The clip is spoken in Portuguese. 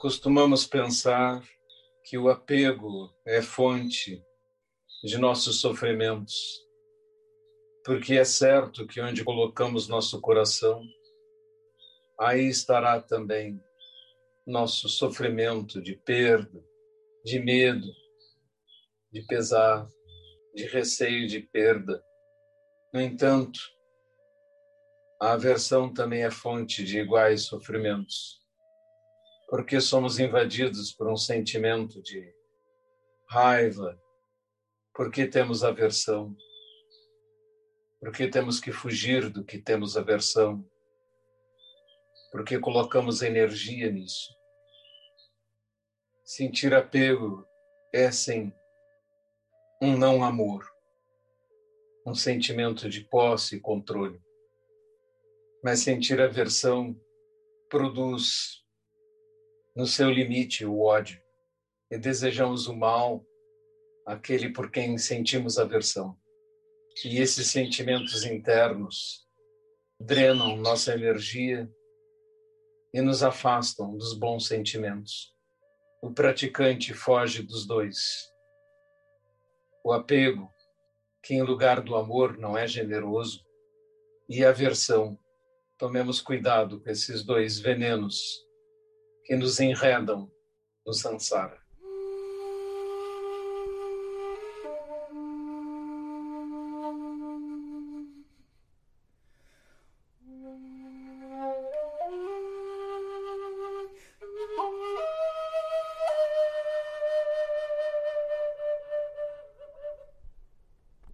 costumamos pensar que o apego é fonte de nossos sofrimentos, porque é certo que onde colocamos nosso coração, aí estará também nosso sofrimento de perda, de medo, de pesar, de receio de perda. No entanto, a aversão também é fonte de iguais sofrimentos, porque somos invadidos por um sentimento de raiva, porque temos aversão, porque temos que fugir do que temos aversão, porque colocamos energia nisso. Sentir apego é, sim, um não amor, um sentimento de posse e controle. Mas sentir aversão produz, no seu limite, o ódio. E desejamos o mal àquele por quem sentimos aversão. E esses sentimentos internos drenam nossa energia e nos afastam dos bons sentimentos o praticante foge dos dois. O apego, que em lugar do amor não é generoso, e a aversão. Tomemos cuidado com esses dois venenos que nos enredam no sansara.